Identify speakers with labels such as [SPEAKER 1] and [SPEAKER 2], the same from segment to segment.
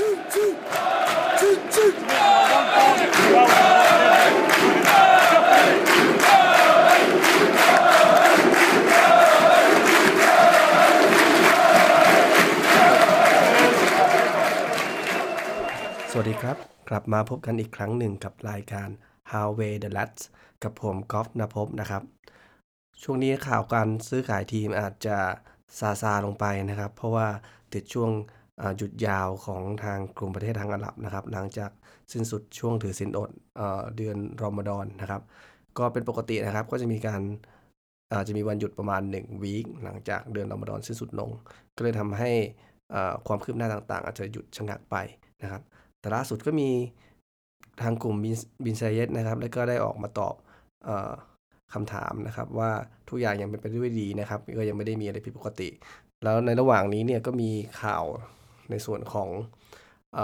[SPEAKER 1] สวัสดีครับ กลับมาพบกันอีกครั้งหนึ่งกับรายการ How Way the Lads กับผมกอล์ฟนภพนะครับ ช่วงนี้ข่าวการซื้อขายทีมอาจจะซาซาลงไปนะครับ เพราะว่าติดช่วง หยุดยาวของทางกลุ่มประเทศทางอาหรับนะครับ หลังจากสิ้นสุดช่วงถือศีลอดเอเดือนรอมฎอนนะครับ ก็เป็นปกตินะครับก็จะมีการอาจะมีวันหยุดประมาณ1วีคหลังจากเดือนรอมฎอนสิ้นสุดลง ก็เลยทำให้ความคืบหน้าต่างๆ อาจจะหยุดชะงักไปนะครับ แต่ล่าสุดก็มีทางกลุ่มบินไซเยสนะครับ แล้วก็ได้ออกมาตอบออคำถามนะครับ ว่าทุกอย่างยังเป็นไปด้วยดีนะครับ ก็ยังไม่ได้มีอะไรผิดปกติ แล้วในระหว่างนี้เนี่ยก็มีข่าว ในส่วนของเ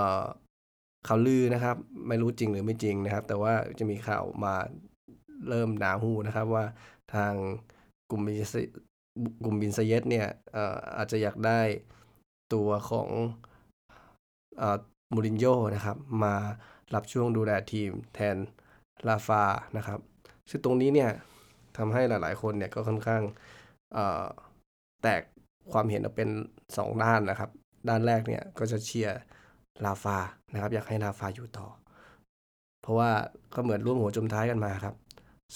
[SPEAKER 1] ข่าวลือนะครับ ไม่รู้จริงหรือไม่จริงนะครับ แต่ว่าจะมีข่าวมาเริ่มหนาหูนะครับว่าทางกลุ่มบินไซกลุ่มบินไซเยสเนี่ยออาจจะอยากได้ตัวของอมูรินโญ่นะครับมารับช่วงดูแลทีมแทนลาฟานะครับ ซึ่งตรงนี้เนี่ยทำให้หลาย ๆ คนเนี่ยก็ค่อนข้างแตกความเห็นออกเป็น 2 ด้านนะครับ ด้านแรกเนี่ยก็จะเชียร์ลาฟานะครับ อยากให้ลาฟาอยู่ต่อ เพราะว่าก็เหมือนร่วมหัวจมท้ายกันมาครับ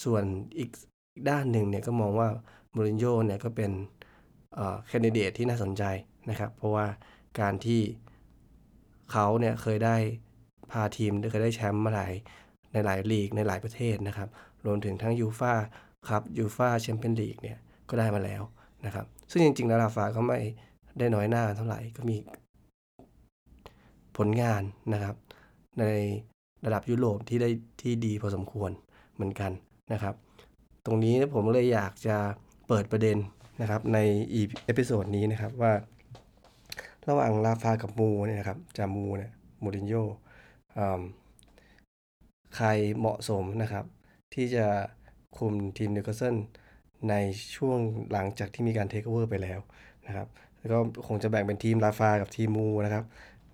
[SPEAKER 1] ส่วนอีกอีกด้านหนึ่งเนี่ยก็มองว่ามูรินโญ่เนี่ยก็เป็น candidate ที่น่าสนใจนะครับ เพราะว่าการที่เขาเนี่ยเคยได้พาทีมเคยได้แชมป์มาหลายในหลายลีกในหลายประเทศนะครับ รวมถึงทั้งยูฟาครับยูฟาแชมเปี้ยนลีกเนี่ยก็ได้มาแล้วนะครับ ซึ่งจริง ๆ แล้วลาฟาก็ไม่ ได้น้อยหน้าเท่าไหร่ก็มีผลงานนะครับ ในระดับยุโรปที่ได้ที่ดีพอสมควรเหมือนกันนะครับ ตรงนี้ผมเลยอยากจะเปิดประเด็นนะครับในอี episode นี้นะครับว่า ระหว่างลาฟากับมูเนี่ยนะครับจามูเนี่ยมูรินโญ่ใครเหมาะสมนะครับ ที่จะคุมทีมนิวคาสเซิลในช่วงหลังจากที่มีการเทคโอเวอร์ไปแล้วนะครับ แล้วก็คงจะแบ่งเป็นทีมลาฟากับทีมมูนะครับ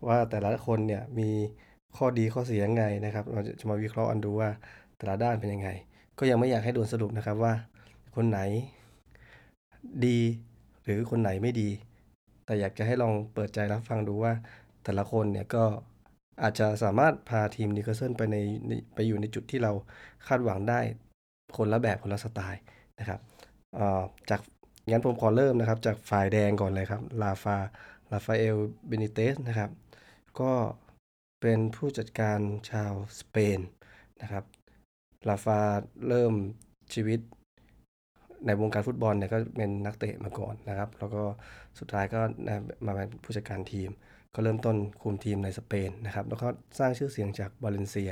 [SPEAKER 1] ว่าแต่ละคนเนี่ยมีข้อดีข้อเสียยังไงนะครับ เราจะมาวิเคราะห์กันดูว่าแต่ละด้านเป็นยังไง ก็ยังไม่อยากให้ด่วนสรุปนะครับว่า คนไหนดีหรือคนไหนไม่ดี แต่อยากจะให้ลองเปิดใจรับฟังดูว่า แต่ละคนเนี่ยก็อาจจะสามารถพาทีมนิวคาสเซิลไปในไปอยู่ในจุดที่เราคาดหวังได้คนละแบบคนละสไตล์นะครับจาก งั้นผมขอเริ่มนะครับ จากฝ่ายแดงก่อนเลยครับลาฟาลาฟาเอลเบนิเตสนะครับ ก็เป็นผู้จัดการชาวสเปนนะครับลาฟาเริ่มชีวิตในวงการฟุตบอลเนี่ยก็เป็นนักเตะมาก่อนนะครับ แล้วก็สุดท้ายก็มาเป็นผู้จัดการทีม ก็เริ่มต้นคุมทีมในสเปนนะครับ แล้วก็สร้างชื่อเสียงจากบาเลนเซีย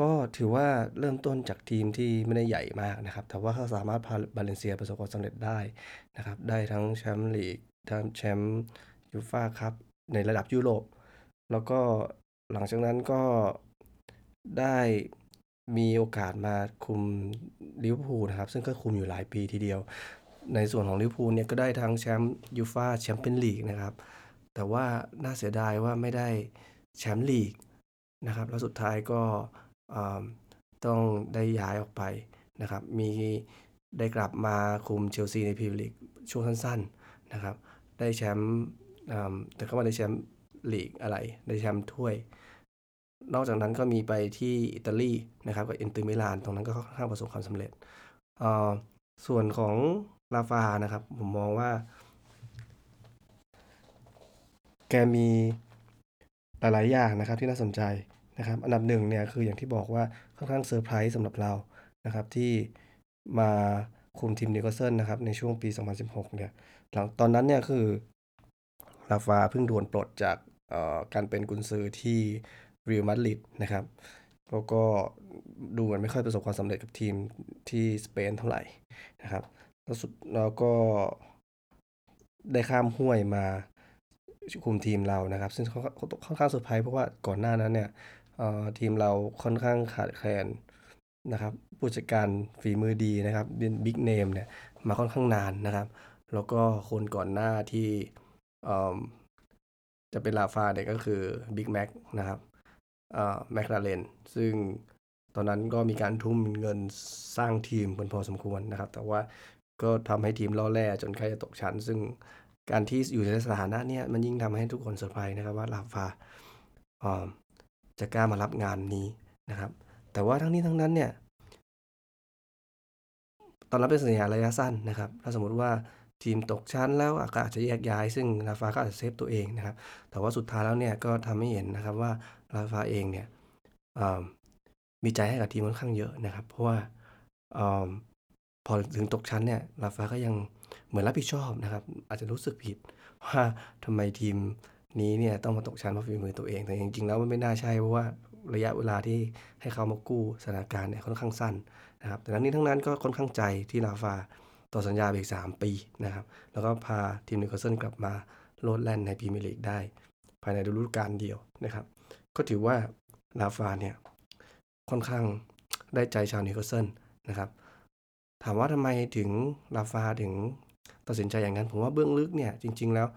[SPEAKER 1] ก็ถือว่าเริ่มต้นจากทีมที่ไม่ได้ใหญ่มากนะครับ แต่ว่าเขาสามารถพาบาเลนเซียประสบความสำเร็จได้นะครับ ได้ทั้งแชมป์ลีกทั้งแชมป์ยูฟ่าคัพในระดับยุโรป แล้วก็หลังจากนั้นก็ได้มีโอกาสมาคุมลิเวอร์พูลนะครับ ซึ่งก็คุมอยู่หลายปีทีเดียว ในส่วนของลิเวอร์พูลเนี่ยก็ได้ทั้งแชมป์ยูฟ่าแชมเปี้ยนลีกนะครับ แต่ว่าน่าเสียดายว่าไม่ได้แชมป์ลีกนะครับ แล้วสุดท้ายก็ ต้องได้ย้ายออกไปนะครับ มีได้กลับมาคุมเชลซีในพรีเมียร์ลีกช่วงสั้นๆนะครับ ได้แชมป์แต่ก็ไม่ได้แชมป์ลีกอะไร ได้แชมป์ถ้วย นอกจากนั้นก็มีไปที่อิตาลีนะครับกับอินเตอร์มิลานตรงนั้นก็ค่อนข้างประสบความสำเร็จ ส่วนของลาฟานะครับ ผมมองว่า แกมีหลายๆอย่างนะครับที่น่าสนใจ นะครับอันดับหนึ่งเนี่ยคืออย่างที่บอกว่าค่อนข้างเซอร์ไพรส์สำหรับเรานะครับที่มาคุมทีมนิวคาสเซิลนะครับในช่วงปี 2016 เนี่ยหลังตอนนั้นเนี่ยคือลาฟาเพิ่งโดนปลดจากการเป็นกุนซือที่เรอัลมาดริดนะครับแล้วก็ดูเหมือนไม่ค่อยประสบความสำเร็จกับทีมที่สเปนเท่าไหร่นะครับแล้วสุดแล้วก็ได้ข้ามห้วยมาคุมทีมเรานะครับ ซึ่งค่อนค่อนข้างเซอร์ไพรส์เพราะว่าก่อนหน้านั้นเนี่ย ทีมเราค่อนข้างขาดแคลนนะครับผู้จัดการฝีมือดีนะครับเป็น big name เนี่ยมาค่อนข้างนานนะครับ แล้วก็คนก่อนหน้าที่ก่อนจะเป็นราฟาเนี่ยก็คือบิ๊กแม็กนะครับแมคลาเรนซึ่งตอนนั้นก็มีการทุ่มเงินสร้างทีมเป็นพอสมควรนะครับ แต่ว่าก็ทำให้ทีมร่อแร่จนใกล้จะตกชั้น ซึ่งการที่อยู่ในสถานะเนี้ยมันยิ่งทำให้ทุกคนเซอร์ไพรส์นะครับว่าราฟา จะกล้ามารับงานนี้นะครับ แต่ว่าทั้งนี้ทั้งนั้นเนี่ยตอนรับเป็นสัญญาระยะสั้นนะครับถ้าสมมติว่าทีมตกชั้นแล้วก็อาจจะแยกย้าย ซึ่งราฟาก็อาจจะ save ตัวเองนะครับ แต่ว่าสุดท้ายแล้วเนี่ยก็ทำให้เห็นนะครับว่าราฟาเองเนี่ยมีใจให้กับทีมค่อนข้างเยอะนะครับ เพราะว่าอพอถึงตกชั้นเนี่ยราฟาก็ยังเหมือนรับผิดชอบนะครับ อาจจะรู้สึกผิดว่าทำไมทีม นี้เนี่ยต้องมาตกชั้นเพราะฝีมือตัวเอง แต่จริงๆแล้วมันไม่น่าใช่เพราะว่าระยะเวลาที่ให้เขามากู้สถานการณ์เนี่ยค่อนข้างสั้นนะครับแต่ทั้งนี้ทั้งนั้นก็ค่อนข้างใจที่ราฟาต่อสัญญาอีก 3 ปีนะครับแล้วก็พาทีมนิวคาสเซิลกลับมาโลดแล่นในพรีเมียร์ลีกได้ ภายในฤดูกาลเดียวนะครับ ก็ถือว่าราฟาเนี่ยค่อนข้างได้ใจชาวนิวคาสเซิลนะครับถามว่าทำไมถึงราฟาถึงตัดสินใจอย่างนั้น ผมว่าเบื้องลึกเนี่ยจริง ๆ แล้ว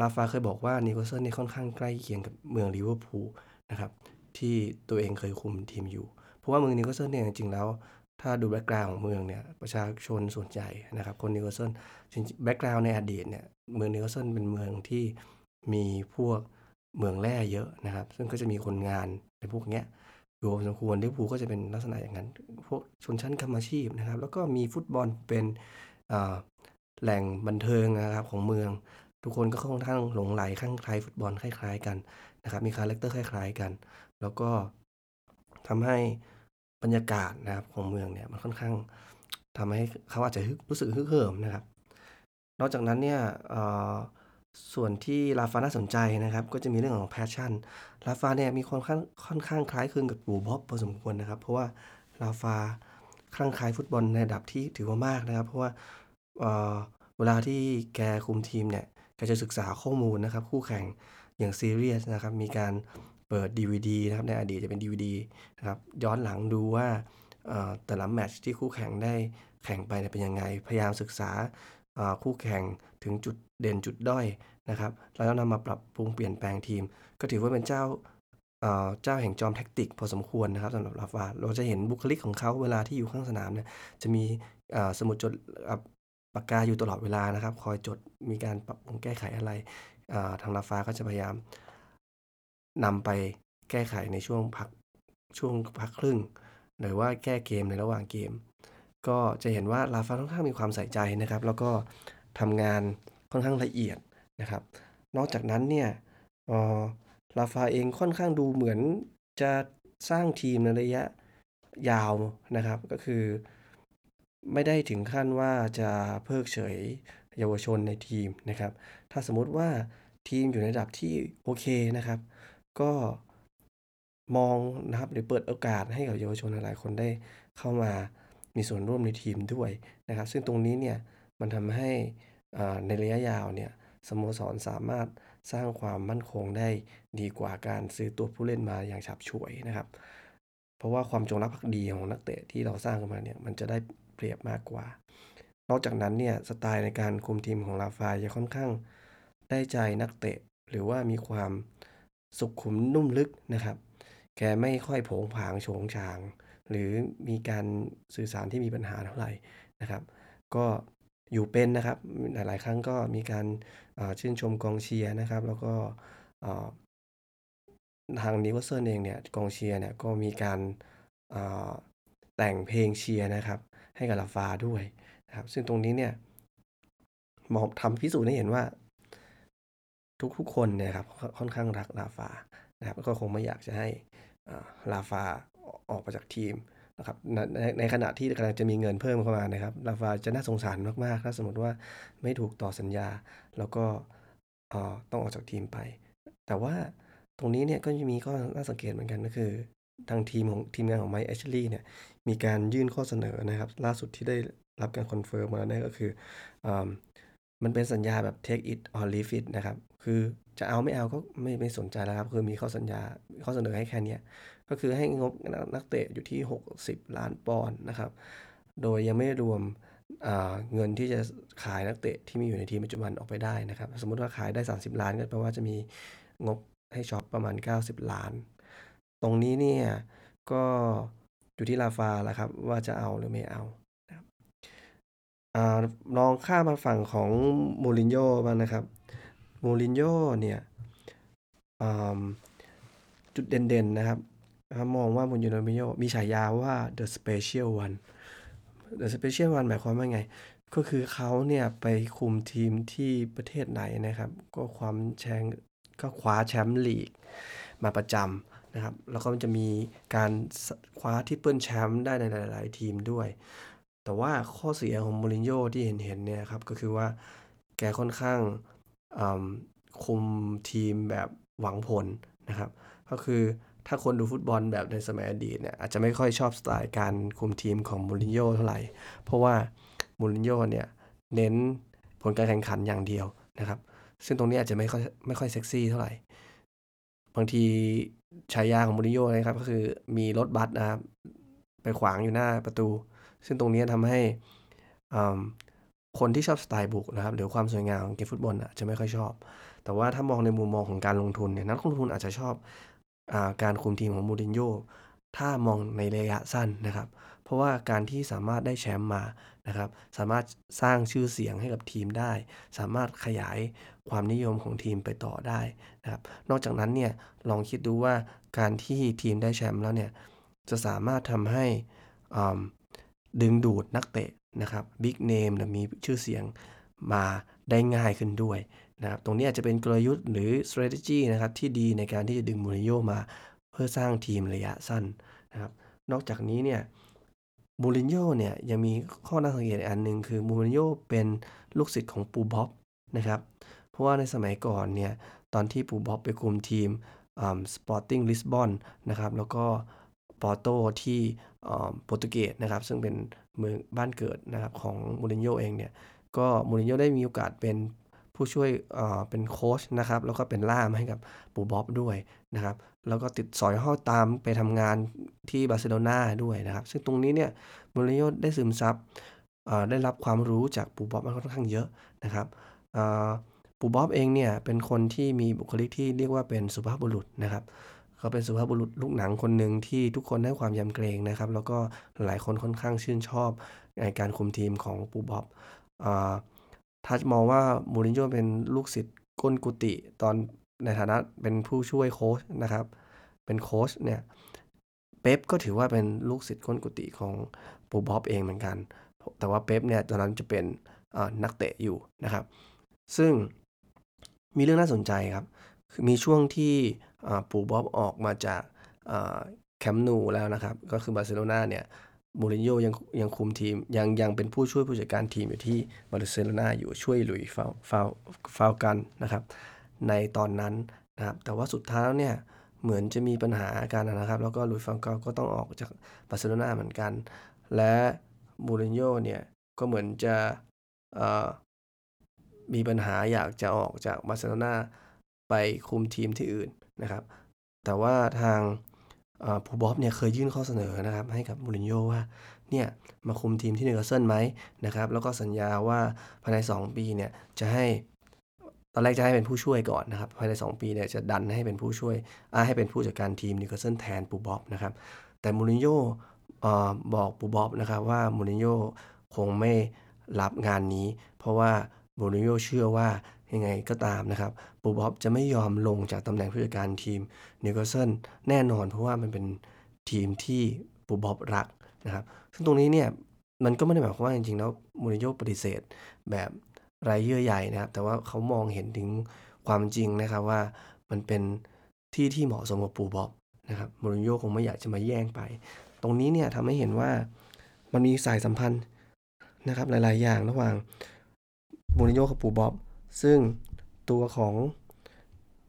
[SPEAKER 1] ราฟาเคยบอกว่านิวคาสเซิลนี่ค่อนข้างใกล้เคียงกับเมืองลิเวอร์พูลนะครับที่ตัวเองเคยคุมทีมอยู่ เพราะว่าเมืองนิวคาสเซิลเนี่ยจริงๆแล้ว ถ้าดู background ของเมืองเนี่ยประชาชนส่วนใหญ่นะครับคนนิวคาสเซิลจริง background ในอดีตเนี่ยเมืองนิวคาสเซิลเป็นเมืองที่มีพวกเหมืองแร่เยอะนะครับ ซึ่งก็จะมีคนงานในพวกเนี้ยอยู่พอสมควรลิเวอร์พูลก็จะเป็นลักษณะอย่างนั้น พวกชนชั้นกรรมอาชีพนะครับ แล้วก็มีฟุตบอลเป็นแหล่งบันเทิงนะครับของเมือง ทุกคนก็ค่อนข้างหลงใหลคลั่งไคล้ฟุตบอลคล้ายๆกันนะครับ มี character คล้าย ๆกัน แล้วก็ทำให้บรรยากาศนะครับของเมืองเนี่ยมันค่อนข้างทำให้เขาอาจจะรู้สึกฮึกเหิมนะครับ นอกจากนั้นเนี่ยส่วนที่ราฟาน่าสนใจนะครับ ก็จะมีเรื่องของ passion ราฟาเนี่ยมีค่อนข้างค่อนข้างคล้ายคลึงกับปู่บ๊อบพอสมควรนะครับ เพราะว่าราฟาคลั่งไคล้ฟุตบอลในระดับที่ถือว่ามากนะครับ เพราะว่าเวลาที่แกคุมทีมเนี่ย แกจะศึกษาข้อมูลนะครับ คู่แข่งอย่างซีเรียสนะครับ มีการเปิด DVD นะครับ ในอดีตจะเป็น DVD นะครับ ย้อนหลังดูว่าแต่ละแมตช์ที่คู่แข่งได้แข่งไปเป็นยังไง พยายามศึกษาคู่แข่งถึงจุดเด่นจุดด้อยนะครับ แล้วนำมาปรับปรุงเปลี่ยนแปลงทีม ก็ถือว่าเป็นเจ้าเจ้าแห่งจอมแท็กติกพอสมควรนะครับสำหรับลาฟาเราจะเห็นบุคลิกของเขาเวลาที่อยู่ข้างสนามเนี่ยจะมีสมุดจด ปากกาอยู่ตลอดเวลานะครับ คอยจดมีการปรับปรุงแก้ไขอะไรทางลาฟ้าก็จะพยายามนำไปแก้ไขในช่วงพักช่วงพักครึ่ง หรือว่าแก้เกมในระหว่างเกม ก็จะเห็นว่าลาฟาค่อนข้างมีความใส่ใจนะครับ แล้วก็ทำงานค่อนข้างละเอียดนะครับ นอกจากนั้นเนี่ยลาฟาเองค่อนข้างดูเหมือนจะสร้างทีมในระยะยาวนะครับ ก็คือ ไม่ได้ถึงขั้นว่าจะเพิกเฉยเยาวชนในทีมนะครับ ถ้าสมมติว่าทีมอยู่ในระดับที่โอเคนะครับ ก็มองนะครับหรือเปิดโอกาสให้กับเยาวชนหลายคนได้เข้ามามีส่วนร่วมในทีมด้วยนะครับ ซึ่งตรงนี้เนี่ยมันทำให้ในระยะยาวเนี่ยสโมสรสามารถสร้างความมั่นคงได้ดีกว่าการซื้อตัวผู้เล่นมาอย่างฉับฉวยนะครับ เพราะว่าความจงรักภักดีของนักเตะที่เราสร้างขึ้นมาเนี่ยมันจะได้เปรียบมากกว่า นอกจากนั้นเนี่ยสไตล์ในการคุมทีมของลาฟายจะค่อนข้างได้ใจนักเตะ หรือว่ามีความสุขุมนุ่มลึกนะครับ แกไม่ค่อยผงผางโฉงฉาง หรือมีการสื่อสารที่มีปัญหาเท่าไหร่นะครับ ก็อยู่เป็นนะครับ หลาย ๆ ครั้งก็มีการชื่นชมกองเชียร์นะครับ แล้วก็ทางนิวเซอร์เองเนี่ยกองเชียร์เนี่ยก็มีการแต่งเพลงเชียร์นะครับ ให้กับลาฟาด้วยนะครับ ซึ่งตรงนี้เนี่ยมองทำพิสูจน์ให้เห็นว่า ทุกๆคนเนี่ยครับค่อนข้างรักลาฟานะครับก็คงไม่อยากจะให้ลาฟาออกไปจากทีมนะครับในในขณะที่กำลังจะมีเงินเพิ่มเข้ามานะครับลาฟาจะน่าสงสารมากๆ ถ้าสมมติว่าไม่ถูกต่อสัญญา แล้วก็ต้องออกจากทีมไป แต่ว่าตรงนี้เนี่ยก็จะมีข้อน่าสังเกตเหมือนกันก็คือ ทางทีมของทีมงานของไมค์แอชลีย์เนี่ยมีการยื่นข้อเสนอนะครับ ล่าสุดที่ได้รับการ confirm มาเนี่ยก็คืออมันเป็นสัญญาแบบ take it or leave it นะครับ คือจะเอาไม่เอาก็ไม่ไม่สนใจแล้วครับ คือมีข้อสัญญาข้อเสนอให้แค่นี้ก็คือให้งบนักเตะอยู่ที่ 60 ล้านปอนด์นะครับ โดยยังไม่รวมเงินที่จะขายนักเตะที่มีอยู่ในทีมปัจจุบันออกไปได้นะครับ สมมุติว่าขายได้ 30 ล้านก็แปลว่าจะมีงบให้ช็อปประมาณ 90 ล้าน ตรงนี้เนี่ยก็อยู่ที่ราฟาแหละครับ ว่าจะเอาหรือไม่เอานะครับลองข้ามมาฝั่งของมูรินโญ่บ้างนะครับมูรินโญ่เนี่ยจุดเด่นๆนะครับนะครับมองว่ามูรินโญ่มีฉายาว่า the special one the special one หมายความว่าไง ก็คือเขาเนี่ยไปคุมทีมที่ประเทศไหนนะครับ ก็ความแชงก็คว้าแชมป์ลีกมาประจำ นะครับ แล้วก็มันจะมีการคว้าที่เปิลแชมป์ได้ในหลาย ๆ ทีมด้วย แต่ว่าข้อเสียของมูรินโญ่ที่เห็นๆเนี่ยครับ ก็คือว่าแกค่อนข้างคุมทีมแบบหวังผลนะครับ ก็คือถ้าคนดูฟุตบอลแบบในสมัยอดีตเนี่ยอาจจะไม่ค่อยชอบสไตล์การคุมทีมของมูรินโญ่เท่าไหร่ เพราะว่ามูรินโญ่เนี่ยเน้นผลการแข่งขันอย่างเดียวนะครับ ซึ่งตรงนี้อาจจะไม่ค่อยไม่ค่อยเซ็กซี่เท่าไหร่ บางทีฉายาของมูรินโญ่นะครับ ก็คือมีรถบัสนะครับ ไปขวางอยู่หน้าประตู ซึ่งตรงนี้ทำให้คนที่ชอบสไตล์บุกนะครับหรือความสวยงามของเกมฟุตบอลอาจจะไม่ค่อยชอบ แต่ว่าถ้ามองในมุมมองของการลงทุนเนี่ยนักลงทุนอาจจะชอบอาการคุมทีมของมูรินโญ่ถ้ามองในระยะสั้นนะครับ เพราะว่าการที่สามารถได้แชมป์มานะครับ สามารถสร้างชื่อเสียงให้กับทีมได้ สามารถขยาย ความนิยมของทีมไปต่อได้นะครับนอกจากนั้นเนี่ยลองคิดดูว่าการที่ทีมได้แชมป์แล้วเนี่ยจะสามารถทำให้ดึงดูดนักเตะนะครับบิ๊กเนมมีชื่อเสียงมาได้ง่ายขึ้นด้วยนะครับตรงนี้อาจจะเป็นกลยุทธ์หรือ strategy นะครับที่ดีในการที่จะดึงมูรินโญ่มาเพื่อสร้างทีมระยะสั้นนะครับนอกจากนี้เนี่ยมูรินโญ่เนี่ยยังมีข้อน่าสังเกตอันหนึ่งคือมูรินโญ่เป็นลูกศิษย์ของปู่บ๊อบนะครับ เพราะว่าในสมัยก่อนเนี่ยตอนที่ปู่บ๊อบไปคุมทีมสปอร์ติ้งลิสบอนนะครับแล้วก็ปอร์โตที่โปรตุเกสนะครับซึ่งเป็นเมืองบ้านเกิดนะครับของมูรินโญ่เองเนี่ยก็มูรินโญ่ได้มีโอกาสเป็นผู้ช่วยเป็นโค้ชนะครับแล้วก็เป็นล่ามให้กับปู่บ๊อบด้วยนะครับแล้วก็ติดสอยห้อตามไปทำงานที่บาร์เซโลนาด้วยนะครับ ซึ่งตรงนี้เนี่ยมูรินโญ่ได้ซึมซับได้รับความรู้จากปู่บ๊อบมาค่อนข้างเยอะนะครับ ปู่บ๊อบเองเนี่ยเป็นคนที่มีบุคลิกที่เรียกว่าเป็นสุภาพบุรุษนะครับเขาเป็นสุภาพบุรุษลูกหนังคนหนึ่งที่ทุกคนให้ความยำเกรงนะครับ แล้วก็หลายคนค่อนข้างชื่นชอบในการคุมทีมของปู่บ๊อบทัชมองว่ามูรินโญ่เป็นลูกศิษย์ก้นกุฏิตอนในฐานะเป็นผู้ช่วยโค้ชนะครับ เป็นโค้ชเนี่ยเป๊ปก็ถือว่าเป็นลูกศิษย์ก้นกุฏิของปูบ๊อบเองเหมือนกัน แต่ว่าเป๊ปเนี่ยตอนนั้นจะเป็นนักเตะอยู่นะครับ ซึ่ง มีเรื่องน่าสนใจครับคือมีช่วงที่ปู่บ๊อบออกมาจากแคมป์นูแล้วนะครับ ก็คือบาร์เซโลนาเนี่ยมูรินโญ่ยังยังคุมทีมยังยังเป็นผู้ช่วยผู้จัดการทีมอยู่ที่บาร์เซโลนาอยู่ช่วยหลุยส์ ฟานฟานฟานกัลนะครับ ในตอนนั้นนะครับ แต่ว่าสุดท้ายเนี่ยเหมือนจะมีปัญหากันนะครับ แล้วก็หลุยส์ ฟานกัลก็ต้องออกจากบาร์เซโลนาเหมือนกัน และมูรินโญ่เนี่ยก็เหมือนจะ มีปัญหาอยากจะออกจากบาร์เซโลนาไปคุมทีมที่อื่นนะครับ แต่ว่าทางปู่บ๊อบเนี่ยเคยยื่นข้อเสนอนะครับ ให้กับมูรินโญ่ว่าเนี่ยมาคุมทีมที่นิวคาสเซิลไหมนะครับ แล้วก็สัญญาว่าภายใน 2 ปีเนี่ยจะให้ตอนแรกจะให้เป็นผู้ช่วยก่อนนะครับภายใน 2 ปีเนี่ยจะดันให้เป็นผู้ช่วยให้เป็นผู้จัดการทีมนิวคาสเซิลแทนปู่บ๊อบนะครับแต่มูรินโญ่บอกปู่บ๊อบนะครับว่ามูรินโญ่คงไม่รับงานนี้ เพราะว่า มูรินโญ่เชื่อว่ายังไงก็ตามนะครับปูบ๊อบจะไม่ยอมลงจากตำแหน่งผู้จัดการทีมนิวคาสเซิลแน่นอนเพราะว่ามันเป็นทีมที่ปูบ๊อบรักนะครับซึ่งตรงนี้เนี่ยมันก็ไม่ได้หมายความว่าจริงๆแล้วมูริโญ่ปฏิเสธแบบไร้เยื่อใยนะครับ แต่ว่าเขามองเห็นถึงความจริงนะครับว่ามันเป็นที่ที่เหมาะสมกับปูบ๊อบนะครับมูริโญ่คงไม่อยากจะมาแย่งไป ตรงนี้เนี่ยทำให้เห็นว่ามันมีสายสัมพันธ์นะครับหลาย ๆ อย่างระหว่าง มูรินโญ่กับปูบ๊อบซึ่งตัวของ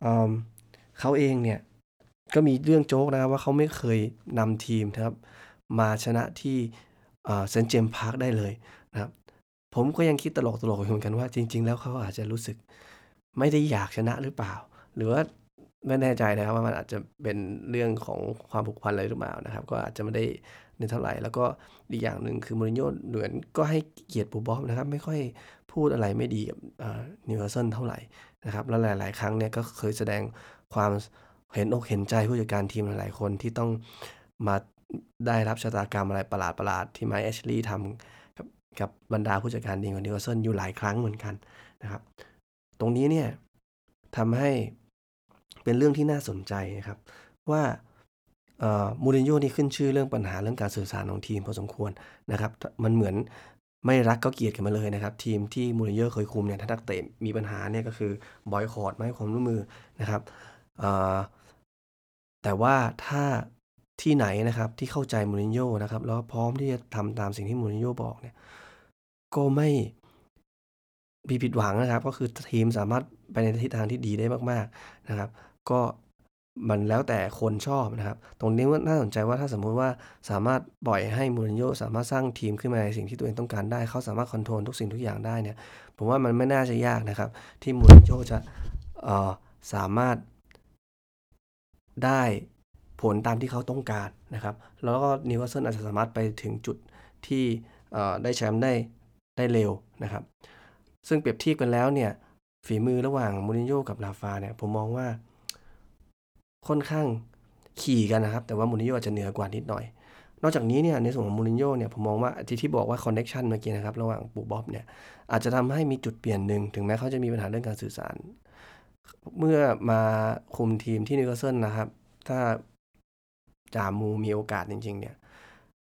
[SPEAKER 1] อเขาเองเนี่ย ก็มีเรื่องโจ๊กนะครับว่าเขาไม่เคยนำทีมนะครับ มาชนะที่เซนเจมพาร์คได้เลยนะครับ ผมก็ยังคิดตลกตลกเหมือนกันว่าจริง ๆ แล้วเขาอาจจะรู้สึกไม่ได้อยากชนะหรือเปล่า หรือว่าไม่แน่ใจนะครับว่ามันอาจจะเป็นเรื่องของความผูกพันอะไรหรือเปล่านะครับ ก็อาจจะไม่ได้ เน้นเท่าไหร่ แล้วก็อีกอย่างหนึ่งคือมูรินโญ่เหมือนก็ให้เกียรติปูบ๊อบนะครับ ไม่ค่อยพูดอะไรไม่ดีกับนิวคาสเซิลเท่าไหร่นะครับ แล้วหลาย ๆ ครั้งเนี่ยก็เคยแสดงความเห็นอกเห็นใจผู้จัดการทีมหลาย ๆ คนที่ต้องมาได้รับชะตากรรมอะไรประหลาด ๆ ที่ไมค์แอชลีย์ทำกับกับบรรดาผู้จัดการทีมของนิวคาสเซิลอยู่หลายครั้งเหมือนกันนะครับ ตรงนี้เนี่ยทำให้เป็นเรื่องที่น่าสนใจนะครับ ว่า มูรินโญ่นี่ขึ้นชื่อเรื่องปัญหาเรื่องการสื่อสารของทีมพอสมควรนะครับ มันเหมือนไม่รักก็เกลียดกันมาเลยนะครับ ทีมที่มูรินโญ่เคยคุมเนี่ยถ้านักเตะมีปัญหาเนี่ยก็คือบอยคอรดไม่ให้ความร่วมมือนะครับแต่ว่าถ้าที่ไหนนะครับที่เข้าใจมูรินโญ่นะครับแล้วพร้อมที่จะทำตามสิ่งที่มูรินโญ่บอกเนี่ยก็ไม่มีผิดหวังนะครับ ก็คือทีมสามารถไปในทิศทางที่ดีได้มาก ๆนะครับ ก็ มันแล้วแต่คนชอบนะครับ ตรงนี้ว่าน่าสนใจว่าถ้าสมมุติว่าสามารถปล่อยให้มูรินโญ่สามารถสร้างทีมขึ้นมาในสิ่งที่ตัวเองต้องการได้ เขาสามารถ control ทุกสิ่งทุกอย่างได้เนี่ย ผมว่ามันไม่น่าจะยากนะครับ ที่มูรินโญ่จะเอ่อสามารถได้ผลตามที่เขาต้องการนะครับ แล้วก็นิวคาสเซิลอาจจะสามารถไปถึงจุดที่ได้แชมป์ได้ได้เร็วนะครับ ซึ่งเปรียบเทียบกันแล้วเนี่ยฝีมือระหว่างมูรินโญ่กับลาฟาเนี่ยผมมองว่า ค่อนข้างขี่กันนะครับ แต่ว่ามูรินโญ่อาจจะเหนือกว่านิดหน่อย นอกจากนี้เนี่ยในส่วนของมูรินโญ่เนี่ยผมมองว่าที่ที่บอกว่า connection เมื่อกี้นะครับระหว่างปูบ๊อบเนี่ยอาจจะทำให้มีจุดเปลี่ยนหนึ่งถึงแม้เขาจะมีปัญหาเรื่องการสื่อสาร เมื่อมาคุมทีมที่นิวคาสเซิลนะครับ ถ้าจารย์มูมีโอกาสจริง ๆ เนี่ย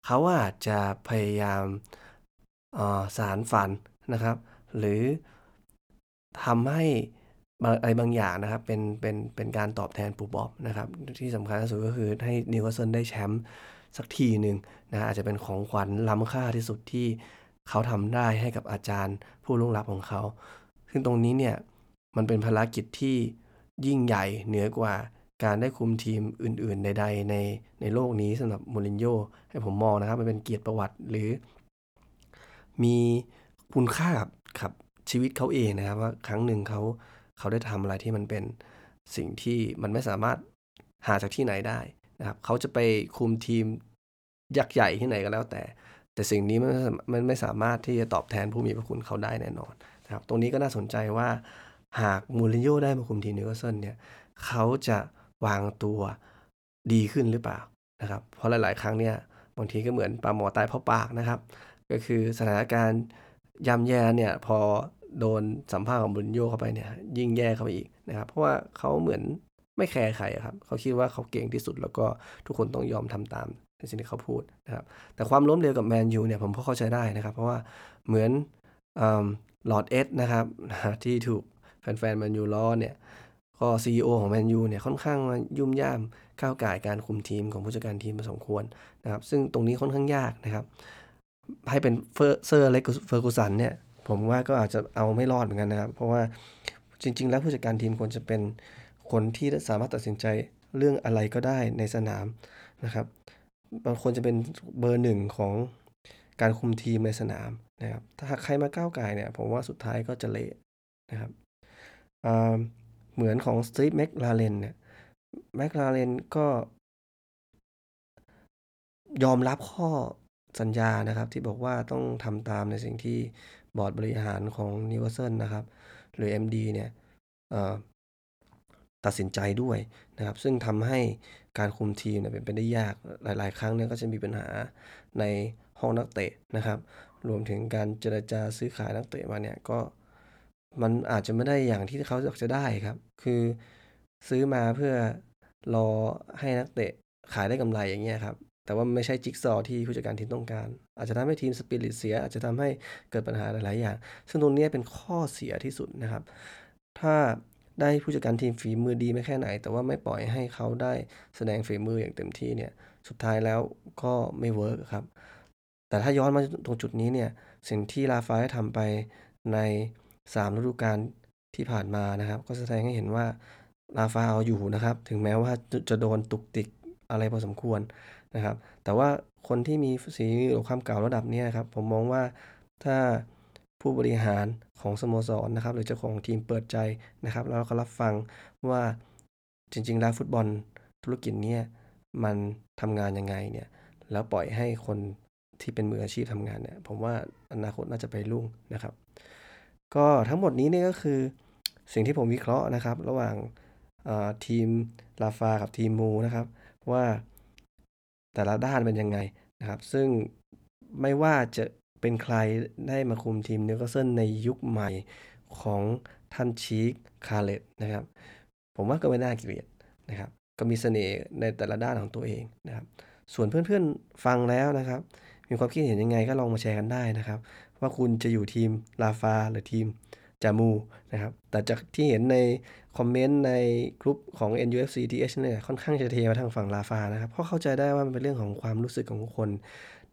[SPEAKER 1] เขาอาจจะพยายามสารฝันนะครับ หรือทำให้ อะไรบางอย่างนะครับ เป็นเป็นเป็นการตอบแทนปูบ๊อบนะครับ ที่สำคัญที่สุดก็คือให้นิวคาสเซิลได้แชมป์สักทีหนึ่งนะอาจจะเป็นของขวัญล้ำค่าที่สุดที่เขาทำได้ให้กับอาจารย์ผู้ล่วงลับของเขา ซึ่งตรงนี้เนี่ยมันเป็นภารกิจที่ยิ่งใหญ่เหนือกว่าการได้คุมทีมอื่น ๆ ใด ๆ ในในโลกนี้สำหรับมูรินโญ่ให้ผมมองนะครับ มันเป็นเกียรติประวัติหรือ มีคุณค่ากับชีวิตเขาเองนะครับว่าครั้งหนึ่งเขา เขาได้ทำอะไรที่มันเป็นสิ่งที่มันไม่สามารถหาจากที่ไหนได้นะครับ เขาจะไปคุมทีมยักษ์ใหญ่ที่ไหนก็แล้วแต่ แต่สิ่งนี้มันมันไม่สามารถที่จะตอบแทนผู้มีพระคุณเขาได้แน่นอนนะครับ ตรงนี้ก็น่าสนใจว่าหากมูรินโญ่ได้มาคุมทีมนิวคาสเซิลเนี่ยเขาจะวางตัวดีขึ้นหรือเปล่านะครับ เพราะหลาย ๆ ครั้งเนี่ยบางทีก็เหมือนปลาหมอตายเพราะปากนะครับ ก็คือสถานการณ์ย่ำแย่เนี่ยพอ โดนสัมภาษณ์ของมูรินโญ่เข้าไปเนี่ยยิ่งแย่เข้าไปอีกนะครับ เพราะว่าเขาเหมือนไม่แคร์ใครครับเขาคิดว่าเขาเก่งที่สุดแล้วก็ทุกคนต้องยอมทำตามในสิ่งที่เขาพูดนะครับแต่ความล้มเหลวกับแมนยูเนี่ยผมก็เข้าใจได้นะครับ เพราะว่าเหมือนลอร์ดเอ็ดนะครับที่ถูกแฟนๆแมนยูล้อเนี่ยก็ CEO ของแมนยูเนี่ยค่อนข้างยุ่มย่ามก้าวก่ายการคุมทีมของผู้จัดการทีมพอสมควรนะครับ ซึ่งตรงนี้ค่อนข้างยากนะครับ ให้เป็นเฟอร์เซอร์เล็กเฟอร์กูสันเนี่ย ผมว่าก็อาจจะเอาไม่รอดเหมือนกันนะครับ เพราะว่าจริง ๆ แล้วผู้จัดการทีมควรจะเป็นคนที่สามารถตัดสินใจเรื่องอะไรก็ได้ในสนามนะครับ บางคนจะเป็นเบอร์หนึ่งของการคุมทีมในสนามนะครับ ถ้าใครมาก้าวก่ายเนี่ยผมว่าสุดท้ายก็จะเละนะครับเหมือนของสตีฟแม็กลาเรนเนี่ยแม็กลาเรนก็ ยอมรับข้อสัญญานะครับ ที่บอกว่าต้องทำตามในสิ่งที่ บอร์ดบริหารของนิวคาสเซิลนะครับ หรือ MD เนี่ยตัดสินใจด้วยนะครับ ซึ่งทำให้การคุมทีมเนี่ยเป็นไปได้ยากหลาย ๆ ครั้งเนี่ยก็จะมีปัญหาในห้องนักเตะนะครับ รวมถึงการเจรจาซื้อขายนักเตะมาเนี่ยก็มันอาจจะไม่ได้อย่างที่เขาอยากจะได้ครับ คือซื้อมาเพื่อรอให้นักเตะขายได้กำไรอย่างเงี้ยครับ แต่ว่าไม่ใช่จิ๊กซอที่ผู้จัดการทีมต้องการ อาจจะทำให้ทีมสปิริตเสีย อาจจะทำให้เกิดปัญหาหลาย ๆ อย่าง ซึ่งตรงนี้เป็นข้อเสียที่สุดนะครับ ถ้าได้ผู้จัดการทีมฝีมือดีไม่แค่ไหน แต่ว่าไม่ปล่อยให้เขาได้แสดงฝีมืออย่างเต็มที่เนี่ย สุดท้ายแล้วก็ไม่เวิร์กครับ แต่ถ้าย้อนมาตรงจุดนี้เนี่ย สิ่งที่ลาฟาได้ทำไปใน3ฤดูกาลที่ผ่านมานะครับ ก็แสดงให้เห็นว่าลาฟาเอาอยู่นะครับ ถึงแม้ว่าจะโดนตุกติกอะไรพอสมควร นะครับ แต่ว่าคนที่มีสีหรือความเก่าระดับนี้ครับ ผมมองว่าถ้าผู้บริหารของสโมสรนะครับ หรือเจ้าของทีมเปิดใจนะครับ แล้วก็รับฟังว่าจริง ๆ แล้วฟุตบอลธุรกิจเนี่ยมันทำงานยังไงเนี่ย แล้วปล่อยให้คนที่เป็นมืออาชีพทำงานเนี่ย ผมว่าอนาคตน่าจะไปรุ่งนะครับ ก็ทั้งหมดนี้เนี่ยก็คือสิ่งที่ผมวิเคราะห์นะครับ ระหว่างทีมลาฟากับทีมมูนะครับ ว่า แต่ละด้านเป็นยังไงนะครับ ซึ่งไม่ว่าจะเป็นใครได้มาคุมทีมนิวคาสเซิลในยุคใหม่ของท่านชีคคาเลตนะครับ ผมว่าก็ไม่น่าเกลียดนะครับ ก็มีเสน่ห์ในแต่ละด้านของตัวเองนะครับ ส่วนเพื่อนๆฟังแล้วนะครับ มีความคิดเห็นยังไงก็ลองมาแชร์กันได้นะครับ ว่าคุณจะอยู่ทีมลาฟาหรือทีม จารย์มูนะครับ แต่จากที่เห็นในคอมเมนต์ในกลุ่มของ NUFC TH เนี่ยค่อนข้างจะเทมาทางฝั่งลาฟานะครับ เพราะเข้าใจได้ว่ามันเป็นเรื่องของความรู้สึกของคน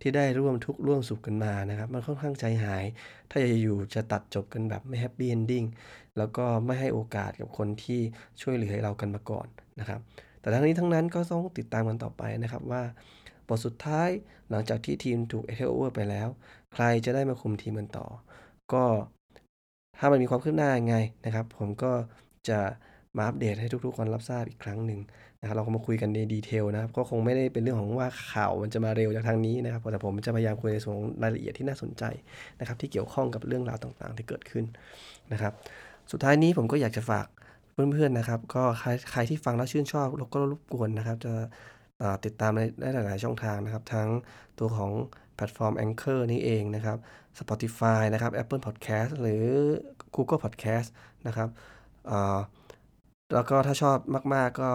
[SPEAKER 1] ที่ได้ร่วมทุกข์ร่วมสุขกันมานะครับ มันค่อนข้างใจหาย ถ้าจะอยู่จะตัดจบกันแบบไม่ happy ending แล้วก็ไม่ให้โอกาสกับคนที่ช่วยเหลือเรากันมาก่อนนะครับ แต่ทั้งนี้ทั้งนั้นก็ต้องติดตามกันต่อไปนะครับว่าบทสุดท้ายหลังจากที่ทีมถูกเอเทโอเวอร์ไปแล้ว ใครจะได้มาคุมทีมกันต่อ ก็ ถ้ามันมีความคืบหน้ายังไงนะครับ ผมก็จะมาอัปเดตให้ทุกๆคนรับทราบอีกครั้งหนึ่งนะครับเราก็มาคุยกันในดีเทลนะครับ ก็คงไม่ได้เป็นเรื่องของว่าข่าวมันจะมาเร็วจากทางนี้นะครับแต่ผมจะพยายามคุยในส่วนรายละเอียดที่น่าสนใจนะครับ ที่เกี่ยวข้องกับเรื่องราวต่างๆ ที่เกิดขึ้นนะครับ สุดท้ายนี้ผมก็อยากจะฝากเพื่อนๆนะครับ ก็ใครใครที่ฟังแล้วชื่นชอบแล้วก็รบกวนนะครับ จะติดตามได้หลายๆช่องทางนะครับ ทั้งตัวของ แพลตฟอร์ม Anchor นี่เองนะครับ Spotify นะครับ Apple Podcast หรือ Google Podcast นะครับแล้วก็ถ้าชอบมาก ๆ ก็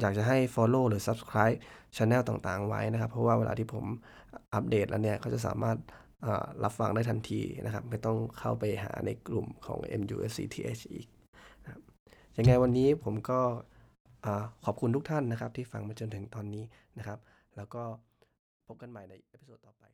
[SPEAKER 1] อยากจะให้ Follow หรือ Subscribe Channel ต่างๆ ไว้นะครับ เพราะว่าเวลาที่ผมอัปเดตแล้วเนี่ย ก็จะสามารถรับฟังได้ทันทีนะครับ ไม่ต้องเข้าไปหาในกลุ่มของ MUSCTH อีกนะครับยังไงวันนี้ผมก็ขอบคุณทุกท่านนะครับ ที่ฟังมาจนถึงตอนนี้นะครับ แล้วก็ พบกันใหม่ในเอพิโซดต่อไป